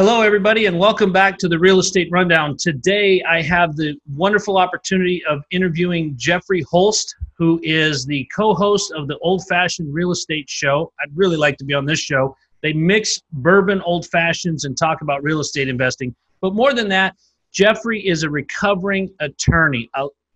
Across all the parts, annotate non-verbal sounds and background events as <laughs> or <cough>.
Hello, everybody, and welcome back to the Real Estate Rundown. Today, I have the wonderful opportunity of interviewing Jeffrey Holst, who is the co host of the Old Fashioned Real Estate Show. I'd really like to be on this show. They mix bourbon old fashions and talk about real estate investing. But more than that, Jeffrey is a recovering attorney.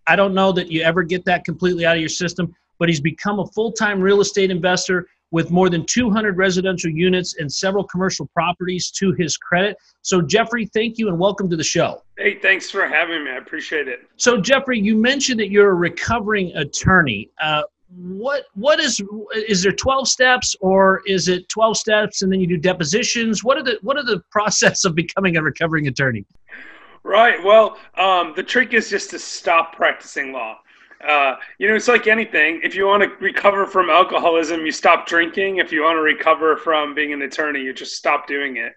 I, don't know that you ever get that completely out of your system, but he's become a full time real estate investor with more than 200 residential units and several commercial properties to his credit. So, Jeffrey, thank you and welcome to the show. Hey, thanks for having me. I appreciate it. So, Jeffrey, you mentioned that you're a recovering attorney. Uh, what what is is there 12 steps or is it 12 steps and then you do depositions what are the what are the <laughs> process of becoming a recovering attorney right well um, the trick is just to stop practicing law uh, you know, it's like anything. If you want to recover from alcoholism, you stop drinking. If you want to recover from being an attorney, you just stop doing it.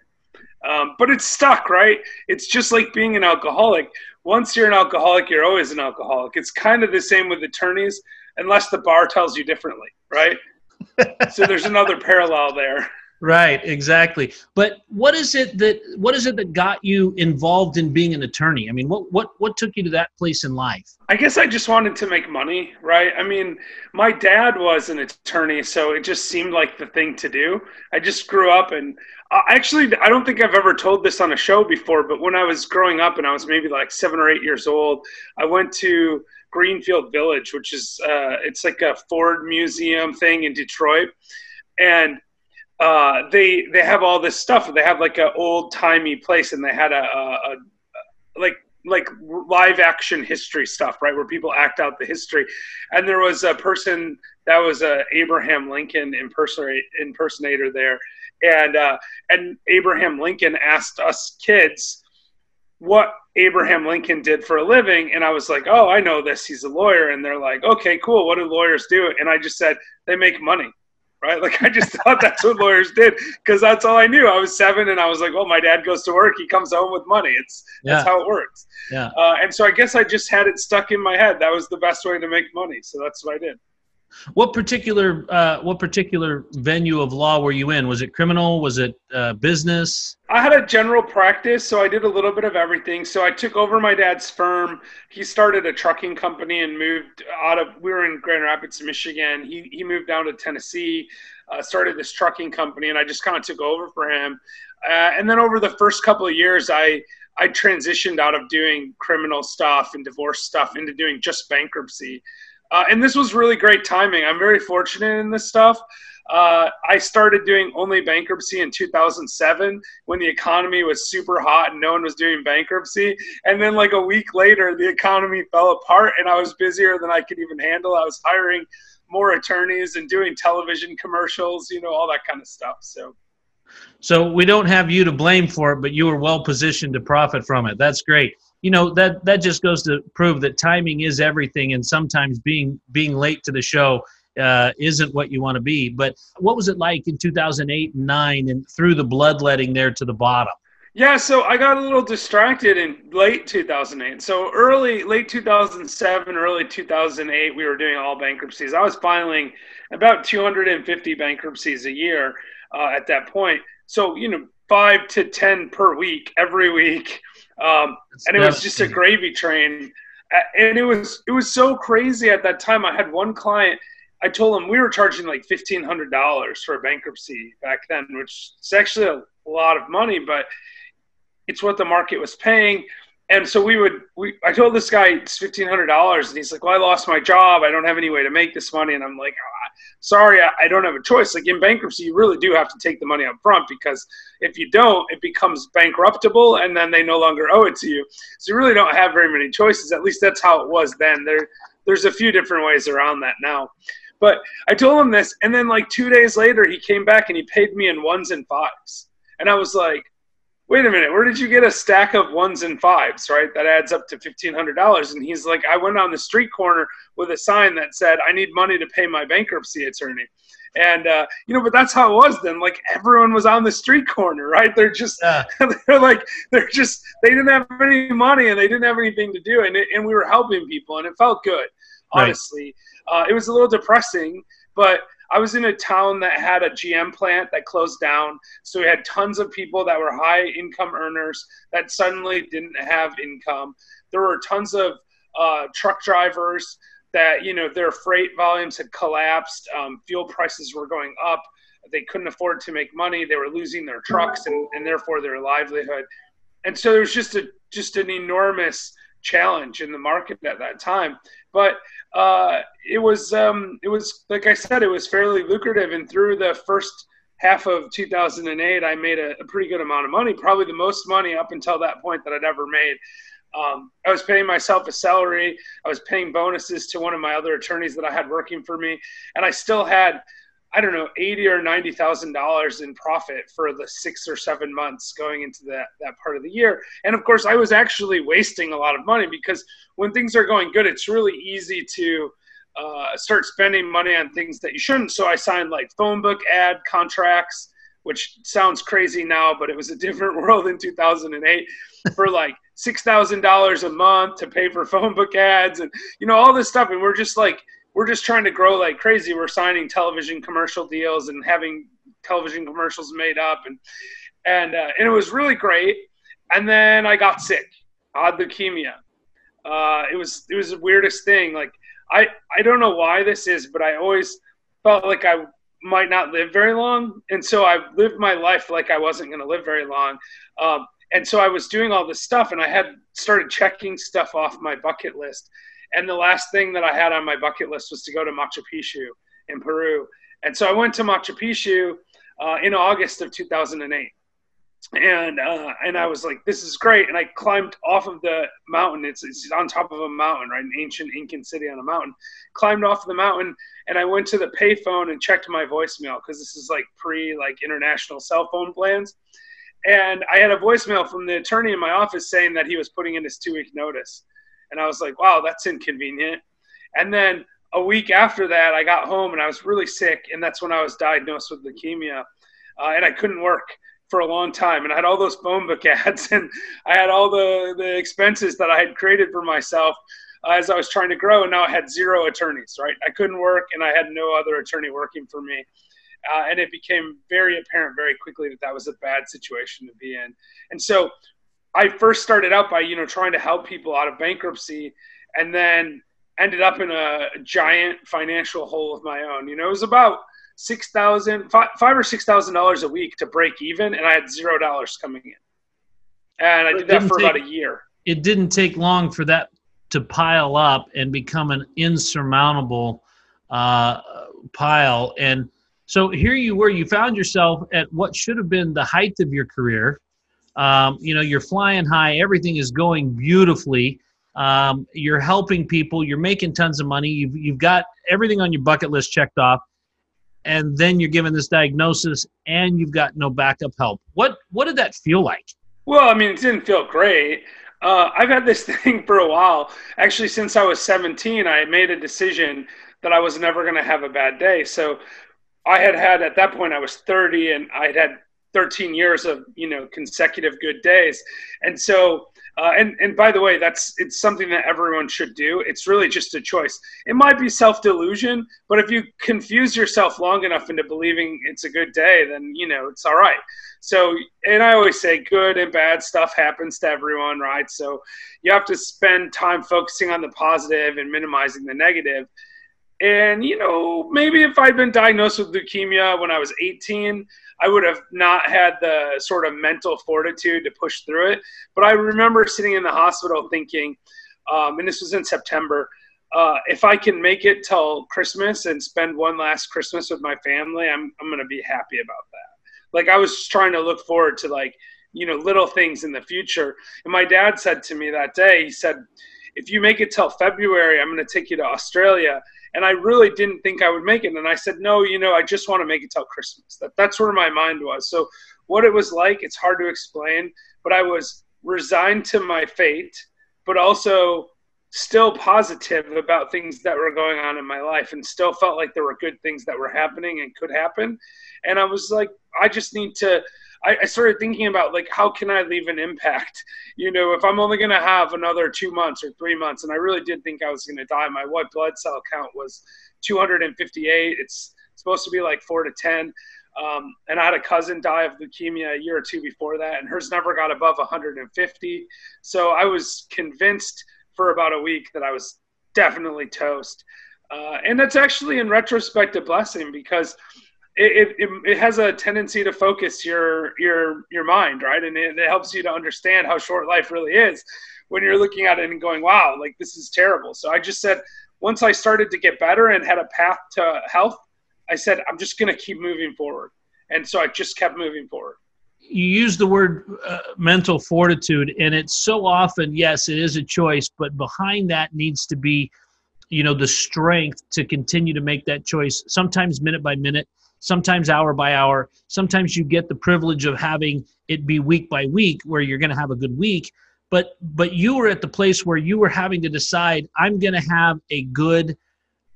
Um, but it's stuck, right? It's just like being an alcoholic. Once you're an alcoholic, you're always an alcoholic. It's kind of the same with attorneys, unless the bar tells you differently, right? <laughs> so there's another parallel there. Right, exactly. But what is it that what is it that got you involved in being an attorney? I mean, what what what took you to that place in life? I guess I just wanted to make money, right? I mean, my dad was an attorney, so it just seemed like the thing to do. I just grew up and uh, actually I don't think I've ever told this on a show before, but when I was growing up and I was maybe like 7 or 8 years old, I went to Greenfield Village, which is uh, it's like a Ford museum thing in Detroit. And uh, they they have all this stuff. They have like an old timey place, and they had a, a, a, like like live action history stuff, right, where people act out the history. And there was a person that was a Abraham Lincoln impersonate, impersonator there, and uh, and Abraham Lincoln asked us kids what Abraham Lincoln did for a living, and I was like, oh, I know this. He's a lawyer, and they're like, okay, cool. What do lawyers do? And I just said they make money right? Like I just <laughs> thought that's what lawyers did because that's all I knew. I was seven and I was like, well, my dad goes to work, he comes home with money. It's yeah. that's how it works. Yeah. Uh, and so I guess I just had it stuck in my head. That was the best way to make money. So that's what I did. What particular uh, what particular venue of law were you in? Was it criminal? Was it uh, business? I had a general practice, so I did a little bit of everything. So I took over my dad's firm. He started a trucking company and moved out of. We were in Grand Rapids, Michigan. He he moved down to Tennessee, uh, started this trucking company, and I just kind of took over for him. Uh, and then over the first couple of years, I I transitioned out of doing criminal stuff and divorce stuff into doing just bankruptcy. Uh, and this was really great timing. I'm very fortunate in this stuff. Uh, I started doing only bankruptcy in 2007 when the economy was super hot and no one was doing bankruptcy. And then, like a week later, the economy fell apart and I was busier than I could even handle. I was hiring more attorneys and doing television commercials, you know, all that kind of stuff. So. So we don't have you to blame for it, but you were well positioned to profit from it. That's great you know that that just goes to prove that timing is everything and sometimes being being late to the show uh, isn't what you want to be. But what was it like in 2008 and 9 and through the bloodletting there to the bottom? Yeah so i got a little distracted in late 2008 so early late 2007 early 2008 we were doing all bankruptcies. I was filing about 250 bankruptcies a year uh, at that point. So you know five to ten per week every week um, and it was just a gravy train. And it was it was so crazy at that time. I had one client. I told him we were charging like fifteen hundred dollars for a bankruptcy back then, which is actually a lot of money, but it's what the market was paying and so we would we i told this guy it's $1500 and he's like well i lost my job i don't have any way to make this money and i'm like oh, sorry I, I, don't have a choice like in bankruptcy you really do have to take the money up front because if you don't it becomes bankruptable and then they no longer owe it to you so you really don't have very many choices at least that's how it was then there there's a few different ways around that now but i told him this and then like two days later he came back and he paid me in ones and fives and i was like wait a minute, where did you get a stack of ones and fives, right? That adds up to $1,500. And he's like, I went on the street corner with a sign that said, I need money to pay my bankruptcy attorney. And, uh, you know, but that's how it was then. Like everyone was on the street corner, right? They're just, yeah. <laughs> they're like, they're just, they didn't have any money and they didn't have anything to do. And, it, and we were helping people and it felt good, honestly. Right. Uh, it was a little depressing, but I was in a town that had a GM plant that closed down. So we had tons of people that were high income earners that suddenly didn't have income. There were tons of uh, truck drivers that, you know, their freight volumes had collapsed. Um, fuel prices were going up. They couldn't afford to make money. They were losing their trucks and, and therefore their livelihood. And so there was just a just an enormous challenge in the market at that time. But uh, it was um, it was like I said, it was fairly lucrative. And through the first half of 2008, I made a, a pretty good amount of money, probably the most money up until that point that I'd ever made. Um, I was paying myself a salary. I was paying bonuses to one of my other attorneys that I had working for me, and I still had I don't know, eighty or ninety thousand dollars in profit for the six or seven months going into that that part of the year. And of course, I was actually wasting a lot of money because when things are going good, it's really easy to uh, start spending money on things that you shouldn't. So I signed like phone book ad contracts, which sounds crazy now, but it was a <laughs> different world in 2008 for like six thousand dollars a month to pay for phone book ads and you know all this stuff. And we're just like we're just trying to grow like crazy. We're signing television commercial deals and having television commercials made up, and and uh, and it was really great. And then I got sick, odd leukemia. Uh, it was it was the weirdest thing. Like I I don't know why this is, but I always felt like I might not live very long, and so I lived my life like I wasn't going to live very long. Um, and so I was doing all this stuff, and I had started checking stuff off my bucket list and the last thing that I had on my bucket list was to go to Machu Picchu in Peru. And so I went to Machu Picchu uh, in August of 2008. And uh, and I was like, this is great. And I climbed off of the mountain. It's, it's on top of a mountain, right? An ancient Incan city on a mountain. Climbed off of the mountain, and I went to the payphone and checked my voicemail because this is like pre like international cell phone plans. And I had a voicemail from the attorney in my office saying that he was putting in his two week notice. And I was like, wow, that's inconvenient. And then a week after that, I got home and I was really sick. And that's when I was diagnosed with leukemia. Uh, and I couldn't work for a long time. And I had all those phone book <laughs> ads and I had all the, the expenses that I had created for myself uh, as I was trying to grow. And now I had zero attorneys, right? I couldn't work and I had no other attorney working for me. Uh, and it became very apparent very quickly that that was a bad situation to be in. And so I first started out by you know trying to help people out of bankruptcy, and then ended up in a giant financial hole of my own. You know, it was about six thousand, five, five or six thousand dollars a week to break even, and I had zero dollars coming in, and I did that for take, about a year. It didn't take long for that to pile up and become an insurmountable uh, pile, and so here you were. You found yourself at what should have been the height of your career um, you know, you're flying high, everything is going beautifully. Um, you're helping people, you're making tons of money, you've, you've got everything on your bucket list checked off, and then you're given this diagnosis and you've got no backup help. What, what did that feel like? Well, I mean, it didn't feel great. Uh, I've had this <laughs> thing for a while. Actually, since I was 17, I made a decision that I was never going to have a bad day. So I had had, at that point, I was 30 and I had had 13 years of you know consecutive good days. And so uh, and and by the way that's it's something that everyone should do. It's really just a choice. It might be self-delusion but if you confuse yourself long enough into believing it's a good day then you know it's all right. So and i always say good and bad stuff happens to everyone right? So you have to spend time focusing on the positive and minimizing the negative and you know maybe if i'd been diagnosed with leukemia when i was 18 I would have not had the sort of mental fortitude to push through it. But I remember sitting in the hospital thinking, um, and this was in September, uh, if I can make it till Christmas and spend one last Christmas with my family, I'm I'm gonna be happy about that. Like I was trying to look forward to like you know little things in the future. And my dad said to me that day, he said, if you make it till February, I'm gonna take you to Australia and I really didn't think I would make it. And I said, no, you know, I just want to make it till Christmas. That, that's where my mind was. So what it was like, it's hard to explain, but I was resigned to my fate, but also still positive about things that were going on in my life and still felt like there were good things that were happening and could happen. And I was like, I just need to I, I started thinking about like how can I leave an impact? You know, if I'm only going to have another two months or three months, and I really did think I was going to die. My white blood cell count was 258. It's supposed to be like four to 10. Um, and I had a cousin die of leukemia a year or two before that, and hers never got above 150. So I was convinced for about a week that I was definitely toast. Uh, and that's actually, in retrospect, a blessing because it, it, it, has a tendency to focus your your your mind, right? And it, it helps you to understand how short life really is when you're looking at it and going, "Wow, like this is terrible." So I just said, once I started to get better and had a path to health, I said, I'm just going to keep moving forward. And so I just kept moving forward. You use the word uh, mental fortitude, and it's so often, yes, it is a choice, but behind that needs to be, you know, the strength to continue to make that choice, sometimes minute by minute, sometimes hour by hour. Sometimes you get the privilege of having it be week by week where you're going to have a good week. But but you were at the place where you were having to decide, I'm going to have a good –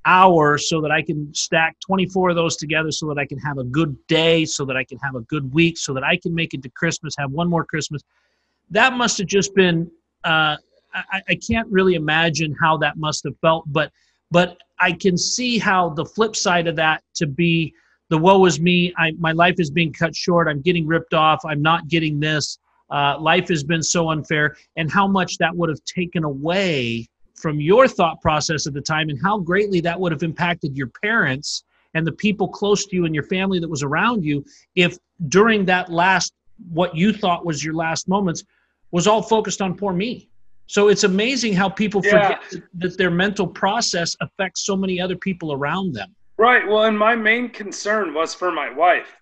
hour so that I can stack 24 of those together so that I can have a good day, so that I can have a good week, so that I can make it to Christmas, have one more Christmas. That must have just been, uh, I, I can't really imagine how that must have felt, but, but I can see how the flip side of that to be the woe is me, I, my life is being cut short, I'm getting ripped off, I'm not getting this. Uh, life has been so unfair, and how much that would have taken away from your thought process at the time and how greatly that would have impacted your parents and the people close to you and your family that was around you if during that last what you thought was your last moments was all focused on poor me. So it's amazing how people yeah. forget that their mental process affects so many other people around them right well and my main concern was for my wife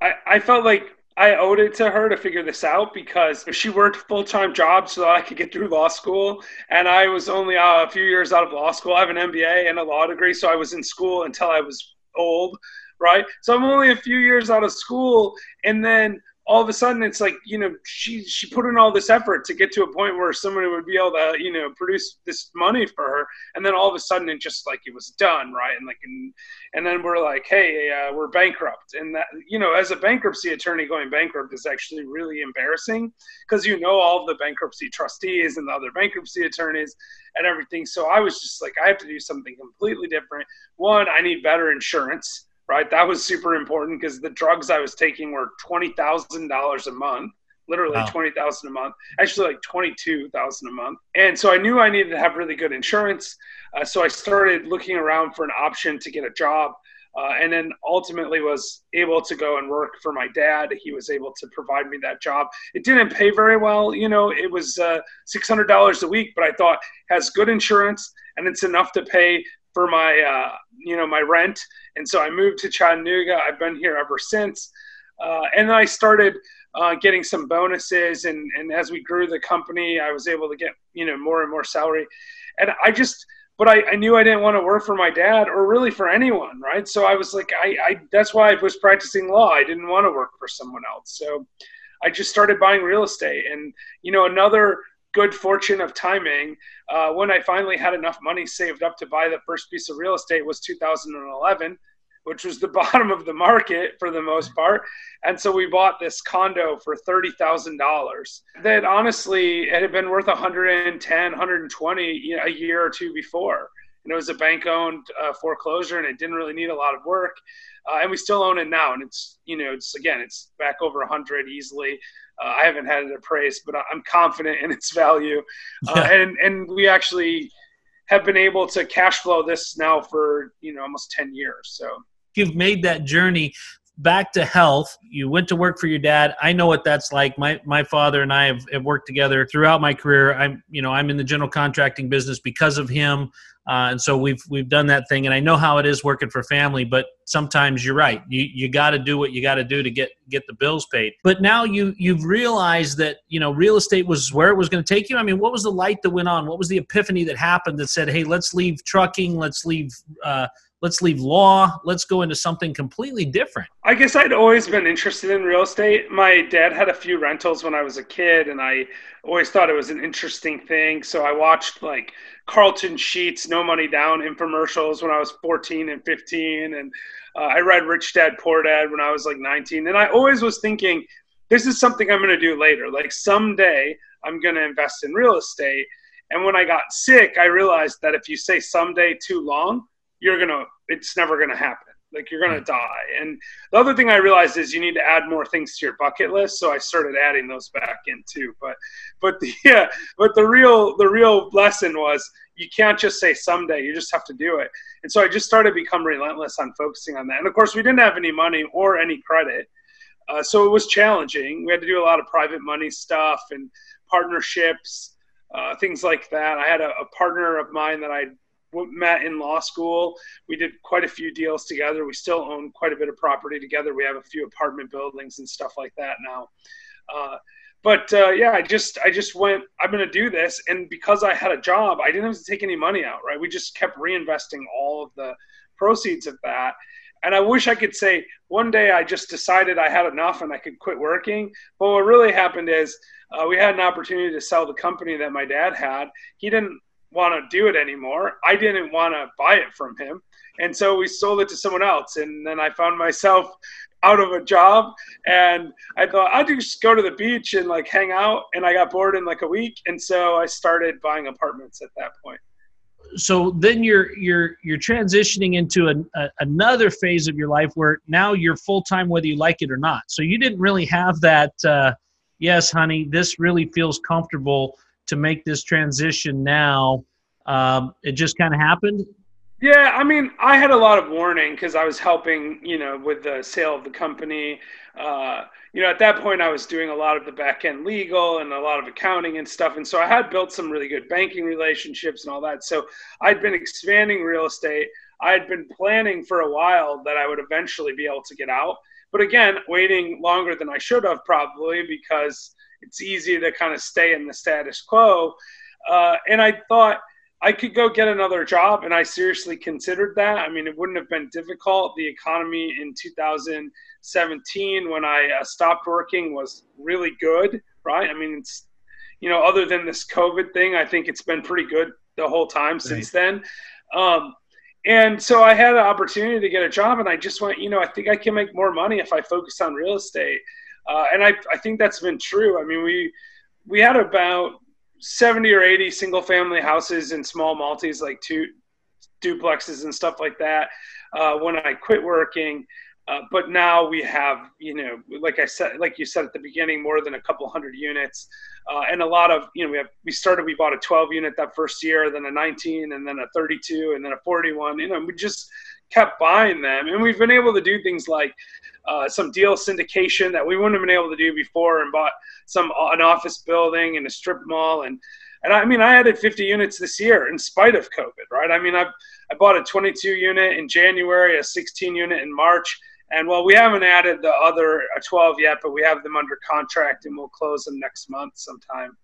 i, I felt like I owed it to her to figure this out because she worked full time job so that I could get through law school, and I was only uh, a few years out of law school. I have an MBA and a law degree, so I was in school until I was old, right? So I'm only a few years out of school, and then all of a sudden it's like you know she she put in all this effort to get to a point where somebody would be able to you know produce this money for her. And then all of a sudden it just like it was done right? And like and, and then we're like hey uh, we're bankrupt. And that you know as a bankruptcy attorney going bankrupt is actually really embarrassing because you know all of the bankruptcy trustees and the other bankruptcy attorneys and everything. So i was just like i have to do something completely different. One i need better insurance right? That was super important because the drugs I was taking were twenty thousand dollars a month, literally wow. twenty thousand a month. Actually, like twenty two thousand a month. And so I knew I needed to have really good insurance. Uh, so I started looking around for an option to get a job. Uh, and then ultimately was able to go and work for my dad. He was able to provide me that job. It didn't pay very well, you know. It was uh, six hundred dollars a week, but I thought has good insurance and it's enough to pay for my uh, you know my rent. And so i moved to chattanooga. I've been here ever since. Uh, and then i started uh, getting some bonuses. And, and as we grew the company i was able to get you know more and more salary. And i just but I, I knew i didn't want to work for my dad or really for anyone right? So i was like I, I that's why i was practicing law. I didn't want to work for someone else. So i just started buying real estate. And you know another good fortune of timing. Uh, when I finally had enough money saved up to buy the first piece of real estate was 2011, which was the <laughs> bottom of the market for the most part. And so we bought this condo for $30,000 that honestly it had been worth 110, 120 you know, a year or two before. And it was a bank owned uh, foreclosure and it didn't really need a lot of work. Uh, and we still own it now. And it's, you know, it's again, it's back over 100 easily. Uh, I haven't had it appraised, but I'm confident in its value. Uh, yeah. and and we actually have been able to cash flow this now for you know almost 10 years. So you've made that journey back to health. You went to work for your dad. I know what that's like. My my father and I have, have worked together throughout my career. I'm you know I'm in the general contracting business because of him. Uh, and so we've we've done that thing, and I know how it is working for family. But sometimes you're right. You you got to do what you got to do to get get the bills paid. But now you you've realized that you know real estate was where it was going to take you. I mean, what was the light that went on? What was the epiphany that happened that said, "Hey, let's leave trucking. Let's leave uh, let's leave law let's go into something completely different. I guess i'd always been interested in real estate. My dad had a few rentals when i was a kid and i always thought it was an interesting thing. So i watched like carlton sheets no money down infomercials when i was 14 and 15 and uh, i read rich dad poor dad when i was like 19 and i always was thinking this is something i'm going to do later. Like someday i'm going to invest in real estate. And when i got sick i realized that if you say someday too long you're gonna it's never gonna happen Like you're gonna die. And the other thing I realized is you need to add more things to your bucket list. So I started adding those back in too. But but the <laughs> yeah, but the real the real lesson was you can't just say someday. You just have to do it. And so I just started to become relentless on focusing on that. And of course, we didn't have any money or any credit. Uh, so it was challenging. We had to do a lot of private money stuff and partnerships, uh, things like that. I had a, a partner of mine that I met in law school. We did quite a few deals together. We still own quite a bit of property together. We have a few apartment buildings and stuff like that now. Uh, but uh, yeah, I just I just went. I'm to do this, and because I had a job, I didn't have to take any money out. Right, we just kept reinvesting all of the proceeds of that. And I wish I could say one day I just decided I had enough and I could quit working. But what really happened is uh, we had an opportunity to sell the company that my dad had. He didn't want to do it anymore. I didn't want to buy it from him. And so we sold it to someone else. And then I found myself out of a job and I thought I'd just go to the beach and like hang out. And I got bored in like a week. And so I started buying apartments at that point. So then you're you're you're transitioning into an, a, another phase of your life where now you're full time whether you like it or not. So you didn't really have that. Uh, yes, honey, this really feels comfortable to make this transition now? Um, it just kind of happened. Yeah, I mean, I had a lot of warning because I was helping, you know, with the sale of the company. Uh, you know, at that point, I was doing a lot of the back end legal and a lot of accounting and stuff. And so I had built some really good banking relationships and all that. So I'd been expanding real estate. I had been planning for a while that I would eventually be able to get out. But again, waiting longer than I should have probably because it's easy to kind of stay in the status quo. Uh, and I thought I could go get another job, and I seriously considered that. I mean, it wouldn't have been difficult. The economy in 2017, when I uh, stopped working, was really good, right? I mean, it's you know, other than this COVID thing, I think it's been pretty good the whole time since then. Um, and so I had an opportunity to get a job, and I just went, you know, I think I can make more money if I focus on real estate. Uh, and I, I think that's been true. I mean, we we had about 70 or 80 single family houses and small multis, like two duplexes and stuff like that, uh, when I quit working. Uh, but now we have, you know, like I said, like you said at the beginning, more than a couple hundred units, uh, and a lot of, you know, we have we started, we bought a 12 unit that first year, then a 19, and then a 32, and then a 41. You know, we just kept buying them, and we've been able to do things like uh, some deal syndication that we wouldn't have been able to do before, and bought some an office building and a strip mall, and and I mean I added 50 units this year in spite of COVID, right? I mean I I bought a 22 unit in January, a 16 unit in March. And well, we haven't added the other 12 yet, but we have them under contract and we'll close them next month sometime.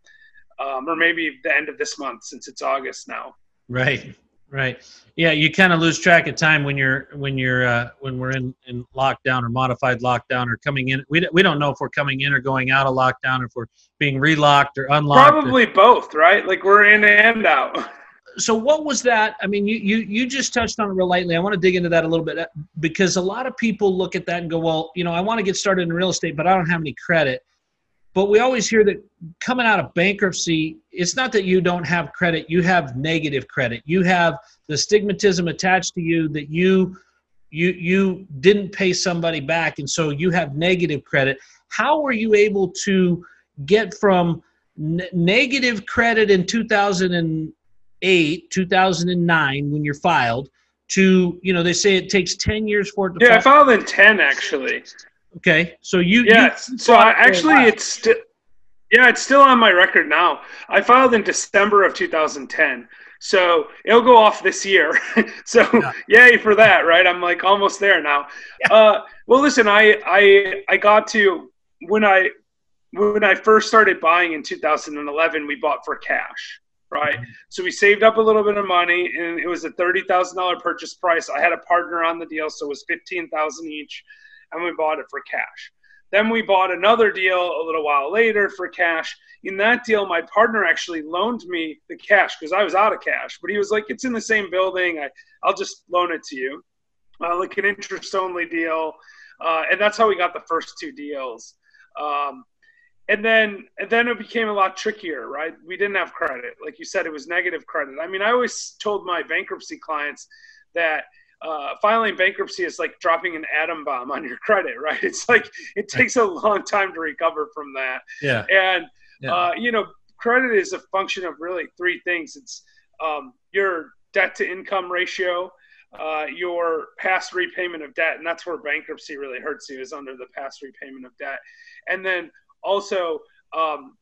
Um, or maybe the end of this month since it's August now. Right. Right. Yeah, you kind of lose track of time when you're when you're uh, when we're in, in lockdown or modified lockdown or coming in. We, we don't know if we're coming in or going out of lockdown, or if we're being relocked or unlocked. Probably or, both, right? Like we're in and out. <laughs> So what was that? I mean, you you you just touched on it real lightly. I want to dig into that a little bit uh, because a lot of people look at that and go, well, you know, I want to get started in real estate, but I don't have any credit. But we always hear that coming out of bankruptcy, it's not that you don't have credit, you have negative credit. You have the stigmatism attached to you that you you you didn't pay somebody back and so you have negative credit. How were you able to get from n- negative credit in 2008, 2009 when you're filed to, you know, they say it takes 10 years for it to Yeah, I filed in 10 actually. Okay, so you yeah. You so I, actually, it's still yeah, it's still on my record now. I filed in December of 2010, so it'll go off this year. <laughs> so yeah. yay for that, right? I'm like almost there now. Yeah. Uh, well, listen, I I I got to when I when I first started buying in 2011, we bought for cash, right? Mm-hmm. So we saved up a little bit of money, and it was a thirty thousand dollar purchase price. I had a partner on the deal, so it was fifteen thousand each and we bought it for cash. Then we bought another deal a little while later for cash. In that deal, my partner actually loaned me the cash because I was out of cash. But he was like, "It's in the same building. I, I'll just loan it to you, uh, like an interest-only deal." Uh, and that's how we got the first two deals. Um, and then and then it became a lot trickier, right? We didn't have credit, like you said, it was negative credit. I mean, I always told my bankruptcy clients that uh, filing bankruptcy is like dropping an atom bomb on your credit, <laughs> right? It's like it takes a long time to recover from that. Yeah. And Yeah. uh, you know, credit is a function of really three things. It's um, your debt to income ratio, uh, your past repayment of debt, and that's where bankruptcy really hurts you is under the past repayment of debt, and then also um,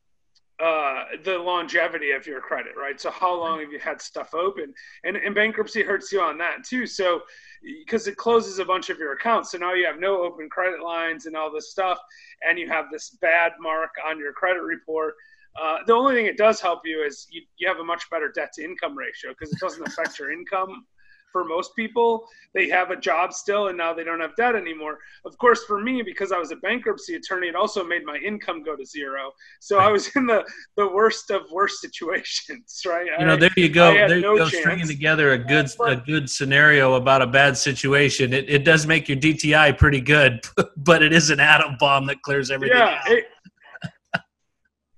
uh, the longevity of your credit, right? So how long have you had stuff open, and, and bankruptcy hurts you on that too. So because it closes a bunch of your accounts, so now you have no open credit lines and all this stuff, and you have this bad mark on your credit report. Uh, the only thing it does help you is you, you have a much better debt to income ratio because it doesn't affect your income for most people. They have a job still and now they don't have debt anymore. Of course, for me, because I was a bankruptcy attorney, it also made my income go to zero. So I was in the, the worst of worst situations, <laughs> right? You know, there you go. There you no go, chance. stringing together a good <laughs> a good scenario about a bad situation. It, it does make your DTI pretty good, <laughs> but it is an atom bomb that clears everything yeah, out. it,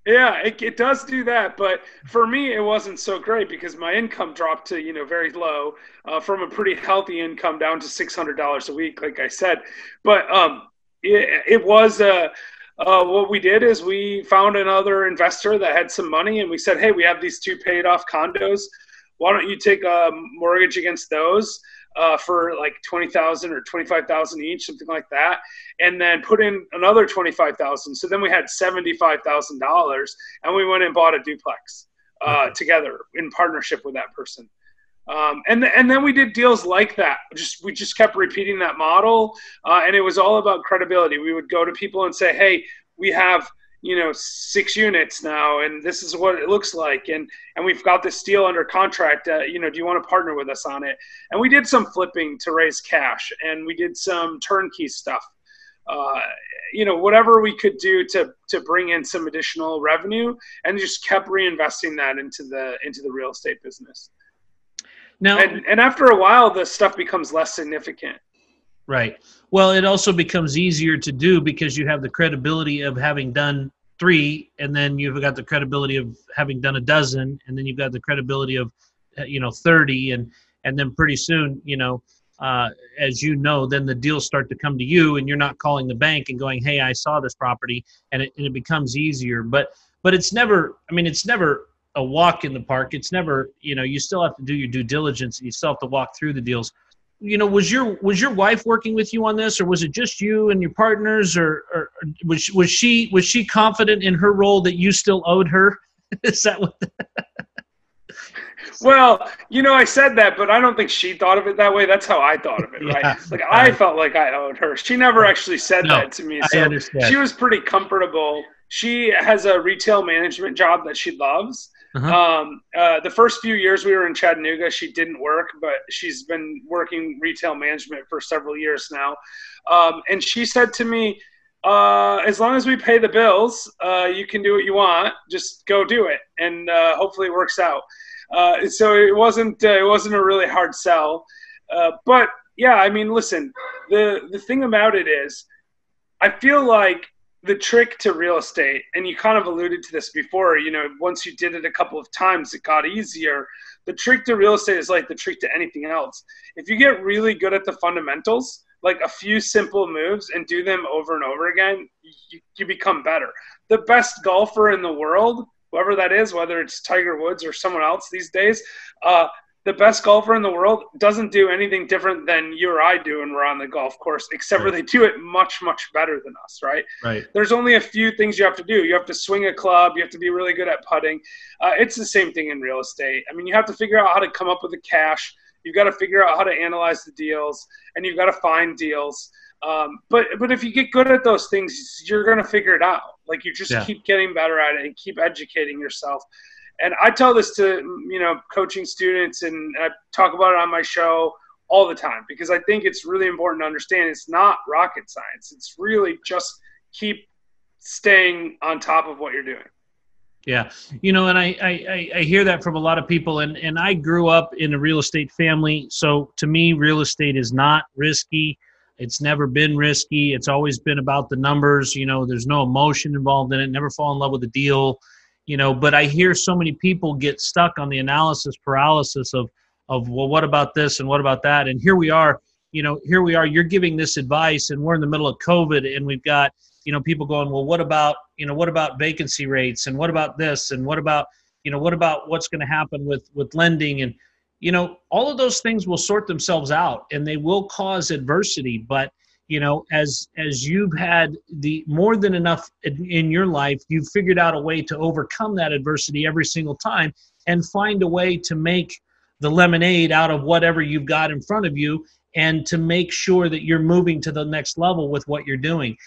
yeah, it, it does do that. But for me, it wasn't so great because my income dropped to you know very low uh, from a pretty healthy income down to six hundred dollars a week, like I said. But um, it, it was uh, uh, what we did is we found another investor that had some money, and we said, hey, we have these two paid off condos. Why don't you take a mortgage against those? Uh, for like twenty thousand or twenty five thousand each, something like that, and then put in another twenty five thousand. So then we had seventy five thousand dollars, and we went and bought a duplex uh, Okay. together in partnership with that person. Um, and and then we did deals like that. Just we just kept repeating that model, uh, and it was all about credibility. We would go to people and say, "Hey, we have." You know six units now and this is what it looks like and and we've got this deal under contract uh, you know do you want to partner with us on it? And we did some flipping to raise cash and we did some turnkey stuff. Uh, you know whatever we could do to to bring in some additional revenue and just kept reinvesting that into the into the real estate business. Now, and and after a while the stuff becomes less significant Right. Well, it also becomes easier to do because you have the credibility of having done three, and then you've got the credibility of having done a dozen, and then you've got the credibility of, uh, you know, thirty, and and then pretty soon, you know, uh, as you know, then the deals start to come to you, and you're not calling the bank and going, "Hey, I saw this property," and it and it becomes easier. But but it's never. I mean, it's never a walk in the park. It's never. You know, you still have to do your due diligence, and you still have to walk through the deals you know was your was your wife working with you on this or was it just you and your partners or, or was was she was she confident in her role that you still owed her <laughs> is that what <laughs> Well, you know, I said that, but I don't think she thought of it that way. That's how I thought of it, Yeah. right? Like I felt like I owed her. She never actually said No, that to me. i So understand she was pretty comfortable. She has a retail management job that she loves. Uh-huh. Um, uh, the first few years we were in Chattanooga, she didn't work, but she's been working retail management for several years now. Um, and she said to me, uh, as long as we pay the bills, uh, you can do what you want. Just go do it, and uh, hopefully it works out. Uh, so it wasn't uh, it wasn't a really hard sell, but yeah, I mean, listen, the the thing about it is, I feel like the trick to real estate, and you kind of alluded to this before. You know, once you did it a couple of times, it got easier. The trick to real estate is like the trick to anything else. If you get really good at the fundamentals, like a few simple moves, and do them over and over again, you, you become better. The best golfer in the world whoever that is, whether it's Tiger Woods or someone else these days, uh, the best golfer in the world doesn't do anything different than you or I do when we're on the golf course, except for they do it much, much better than us, right? right There's only a few things you have to do. You have to swing a club, you have to be really good at putting. Uh, it's the same thing in real estate. I mean, you have to figure out how to come up with the cash. You've got to figure out how to analyze the deals, and you've got to find deals. Um, but but if you get good at those things, you're gonna figure it out. Like you just Yeah. keep getting better at it and keep educating yourself. And I tell this to you know coaching students, and I talk about it on my show all the time because I think it's really important to understand it's not rocket science. It's really just keep staying on top of what you're doing. Yeah, you know, and I, I I- hear that from a lot of people, and and I grew up in a real estate family, so to me, real estate is not risky. It's never been risky. It's always been about the numbers. You know, there's no emotion involved in it. Never fall in love with a deal. You know, but I hear so many people get stuck on the analysis paralysis of of well, what about this and what about that? And here we are, you know, here we are. You're giving this advice, and we're in the middle of COVID, and we've got you know people going, well, what about you know what about vacancy rates, and what about this, and what about you know what about what's going to happen with with lending and you know all of those things will sort themselves out and they will cause adversity but you know as as you've had the more than enough in, in your life you've figured out a way to overcome that adversity every single time and find a way to make the lemonade out of whatever you've got in front of you and to make sure that you're moving to the next level with what you're doing.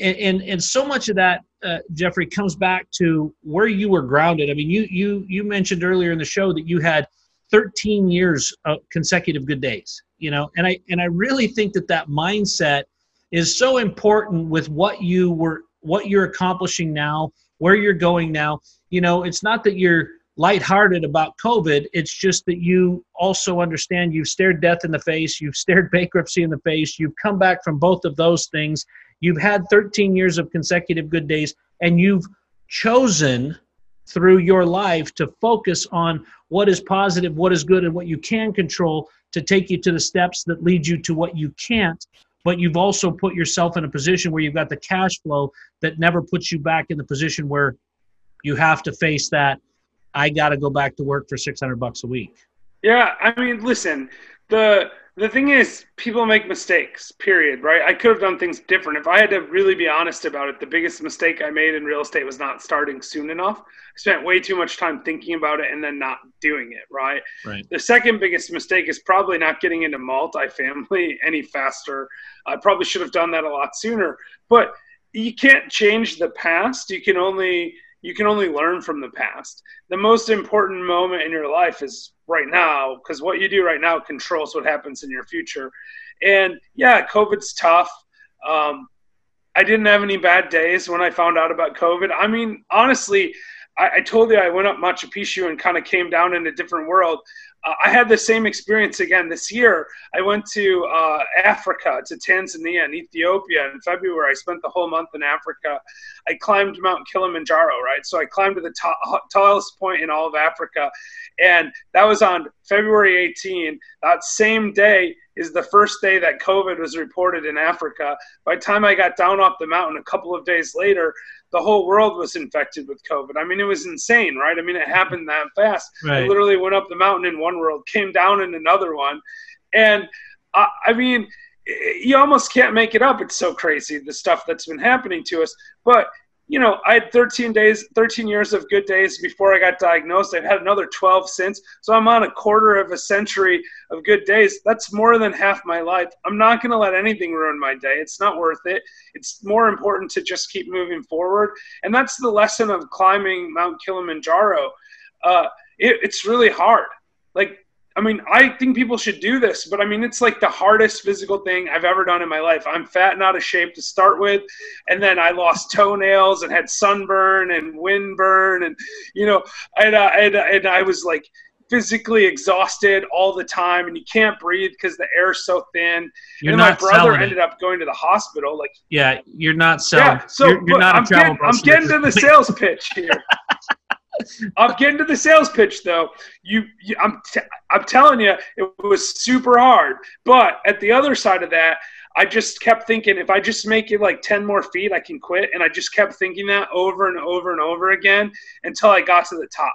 And and, and so much of that uh, jeffrey comes back to where you were grounded. I mean you you you mentioned earlier in the show that you had 13 years of consecutive good days you know and i and i really think that that mindset is so important with what you were what you're accomplishing now where you're going now you know it's not that you're lighthearted about COVID. It's just that you also understand you've stared death in the face, you've stared <laughs> bankruptcy in the face, you've come back from both of those things. You've had 13 years of consecutive good days, and you've chosen through your life to focus on what is positive, what is good, and what you can control to take you to the steps that lead you to what you can't. But you've also put yourself in a position where you've got the cash flow that never puts you back in the position where you have to face that I got to go back to work for 600 bucks a week. Yeah, I mean, listen, the the thing is, people make mistakes. Period. Right? I could have done things different if I had to really be honest about it. The biggest mistake I made in real estate was not starting soon enough. I spent way too much time thinking about it and then not doing it. Right. Right. The second biggest mistake is probably not getting into multifamily <laughs> any faster. I probably should have done that a lot sooner. But you can't change the past. You can only you can only learn from the past. The most important moment in your life is right now because what you do right now controls what happens in your future. And yeah, COVID's tough. Um, I didn't have any bad days when I found out about COVID. I mean, honestly, I, I told you I went up Machu Picchu and kind of came down in a different world. I had the same experience again this year. I went to uh, Africa, to Tanzania and Ethiopia in February. I spent the whole month in Africa. I climbed Mount Kilimanjaro, right? So I climbed to the t- tallest point in all of Africa. And that was on February 18. That same day is the first day that COVID was reported in Africa. By the time I got down off the mountain a couple of days later, the whole world was infected with COVID. I mean, it was insane, right? I mean, it happened that fast. Right. I literally went up the mountain in one world, came down in another one. And uh, I mean, you almost can't make it up. It's so crazy, the stuff that's been happening to us. But you know, I had 13 days, 13 years of good days before I got diagnosed. I've had another 12 since. So I'm on a quarter of a century of good days. That's more than half my life. I'm not going to let anything ruin my day. It's not worth it. It's more important to just keep moving forward. And that's the lesson of climbing Mount Kilimanjaro. Uh, it, it's really hard. Like I mean, I think people should do this, but I mean, it's like the hardest physical thing I've ever done in my life. I'm fat and out of shape to start with, and then I lost toenails and had sunburn and windburn, and you know, and, uh, and, and I was like physically exhausted all the time, and you can't breathe because the air's so thin. You're and my brother ended it. up going to the hospital. Like, Yeah, you're not selling. yeah, so you're, you're not a I'm, getting, I'm getting to the <laughs> sales pitch here. I'm getting to the sales pitch though. You, you I'm, t- I'm telling you, it was super hard. But at the other side of that, I just kept thinking, if I just make it like 10 more feet, I can quit. And I just kept thinking that over and over and over again until I got to the top.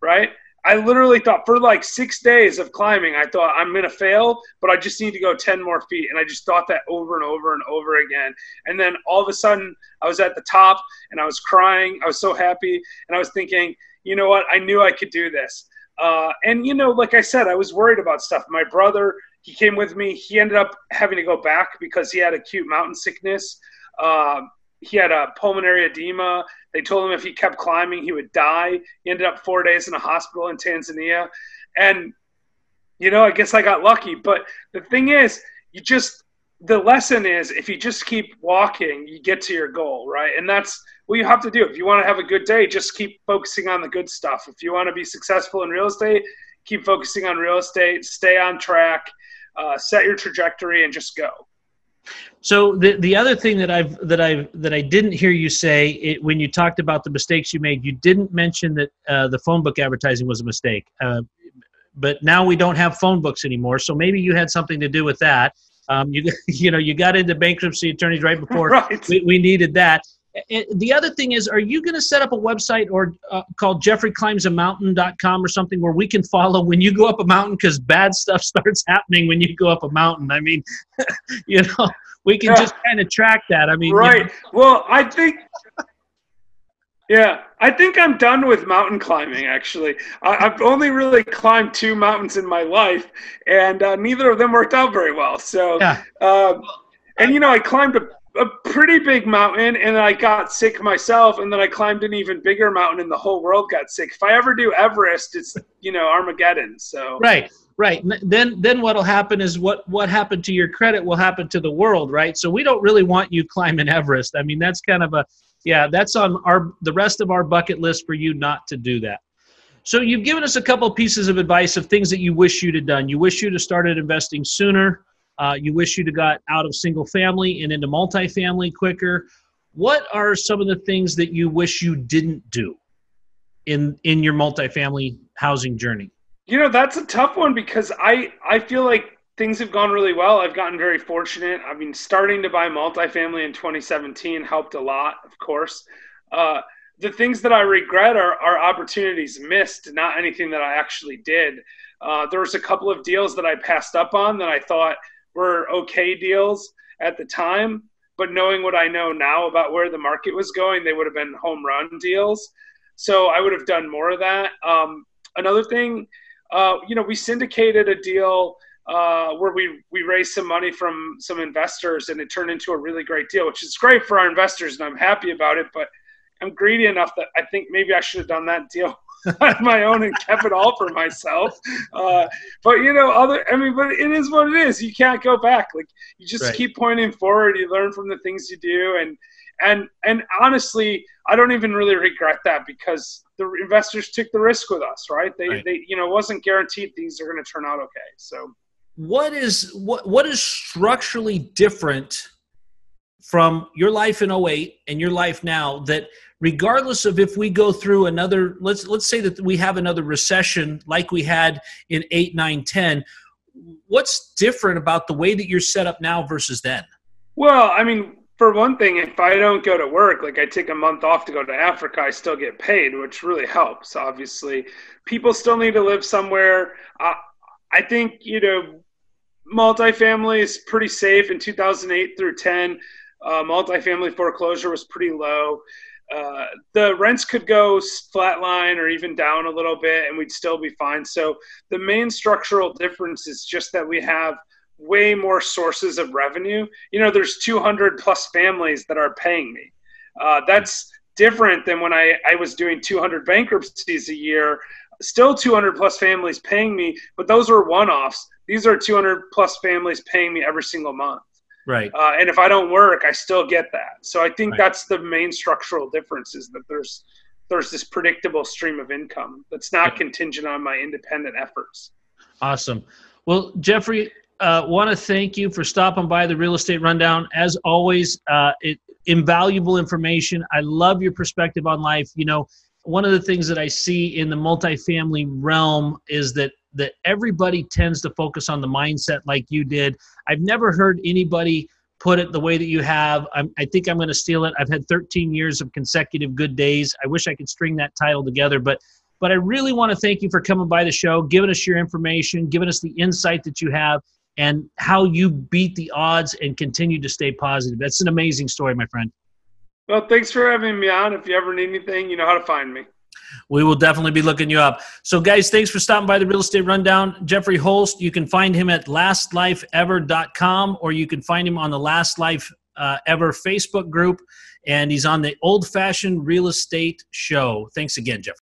Right? I literally thought for like six days of climbing, I thought I'm going to fail, but I just need to go 10 more feet. And I just thought that over and over and over again. And then all of a sudden, I was at the top and I was crying. I was so happy. And I was thinking, you know what? I knew I could do this. Uh, and, you know, like I said, I was worried about stuff. My brother, he came with me. He ended up having to go back because he had acute mountain sickness. Uh, he had a pulmonary edema. They told him if he kept climbing, he would die. He ended up four days in a hospital in Tanzania. And, you know, I guess I got lucky. But the thing is, you just, the lesson is if you just keep walking, you get to your goal, right? And that's what you have to do. If you want to have a good day, just keep focusing on the good stuff. If you want to be successful in real estate, keep focusing on real estate, stay on track, uh, set your trajectory, and just go. So the the other thing that I've that I that I didn't hear you say it, when you talked about the mistakes you made, you didn't mention that uh, the phone book advertising was a mistake. Uh, but now we don't have phone books anymore. So maybe you had something to do with that. Um, you <laughs> you know you got into bankruptcy attorneys right before <laughs> right. we, we needed that. The other thing is, are you going to set up a website or uh, called jeffreyclimbsamountain.com or something where we can follow when you go up a mountain because bad stuff <laughs> starts happening when you go up a mountain? I mean, <laughs> you know, we can yeah. just kind of track that. I mean, right. You know. Well, I think yeah, I think I'm done with mountain climbing. Actually, I, have only really climbed two mountains in my life, and uh, neither of them worked out very well. So, yeah. Um, and you know, I climbed a, a pretty big mountain, and I got sick myself, and then I climbed an even bigger mountain, and the whole world got sick. If I ever do Everest, it's you know Armageddon. So right, right. Then then what'll happen is what what happened to your credit will happen to the world, right? So we don't really want you climbing Everest. I mean, that's kind of a yeah, that's on our the rest of our bucket list for you not to do that. So you've given us a couple pieces of advice of things that you wish you'd have done. You wish you'd have started investing sooner. Uh, you wish you'd have got out of single family and into multifamily quicker. What are some of the things that you wish you didn't do in in your multifamily housing journey? You know, that's a tough one because I I feel like things have gone really well. I've gotten very fortunate. I mean, starting to buy multifamily in 2017 helped a lot, of course. Uh, the things that I regret are, are opportunities missed, not anything that I actually did. Uh, there was a couple of deals that I passed up on that I thought were okay deals at the time, but knowing what I know now about where the market was going, they would have been home run deals. So I would have done more of that. Um, another thing, uh, you know, we syndicated a deal uh, where we we raised some money from some investors and it turned into a really great deal, which is great for our investors and I'm happy about it. But I'm greedy enough that I think maybe I should have done that deal <laughs> <laughs> on my own and kept it all for myself. Uh, but you know, other I mean, but it is what it is. You can't go back. Like you just right. keep pointing forward. You learn from the things you do, and and and honestly, I don't even really regret that because the investors took the risk with us, right? They right. they you know, wasn't guaranteed things are going to turn out okay. So what is what what is structurally different from your life in 08 and your life now that regardless of if we go through another let's let's say that we have another recession like we had in 8 9 10 what's different about the way that you're set up now versus then? Well i mean for one thing if i don't go to work like i take a month off to go to africa i still get paid which really helps obviously. People still need to live somewhere. I think you know multifamily is pretty safe in 2008 through 10. Uh, multifamily foreclosure was pretty low. Uh, the rents could go flatline or even down a little bit, and we'd still be fine. So the main structural difference is just that we have way more sources of revenue. You know, there's 200 plus families that are paying me. Uh, that's different than when I, I was doing 200 bankruptcies a year. Still 200 plus families paying me, but those were one offs these are 200 plus families paying me every single month. Right. Uh, and if I don't work, I still get that. So I think right. that's the main structural difference is that there's there's this predictable stream of income that's not yeah. contingent on my independent efforts. Awesome. Well, Jeffrey, uh, want to thank you for stopping by the Real Estate Rundown. As always, uh, it, invaluable information. I love your perspective on life. You know, one of the things that I see in the multifamily realm is that that everybody tends to focus on the mindset like you did. I've never heard anybody put it the way that you have. I'm, i think I'm going to steal it. I've had 13 years of consecutive good days. I wish I could string that title together, but but I really want to thank you for coming by the show, giving us your information, giving us the insight that you have, and how you beat the odds and continue to stay positive. That's an amazing story, my friend. Well, thanks for having me on. If you ever need anything, you know how to find me we will definitely be looking you up. So, guys, thanks for stopping by the Real Estate Rundown. Jeffrey Holst, you can find him at lastlifeever.com or you can find him on the Last Life uh, Ever Facebook group. And he's on the Old Fashioned Real Estate Show. Thanks again, Jeffrey.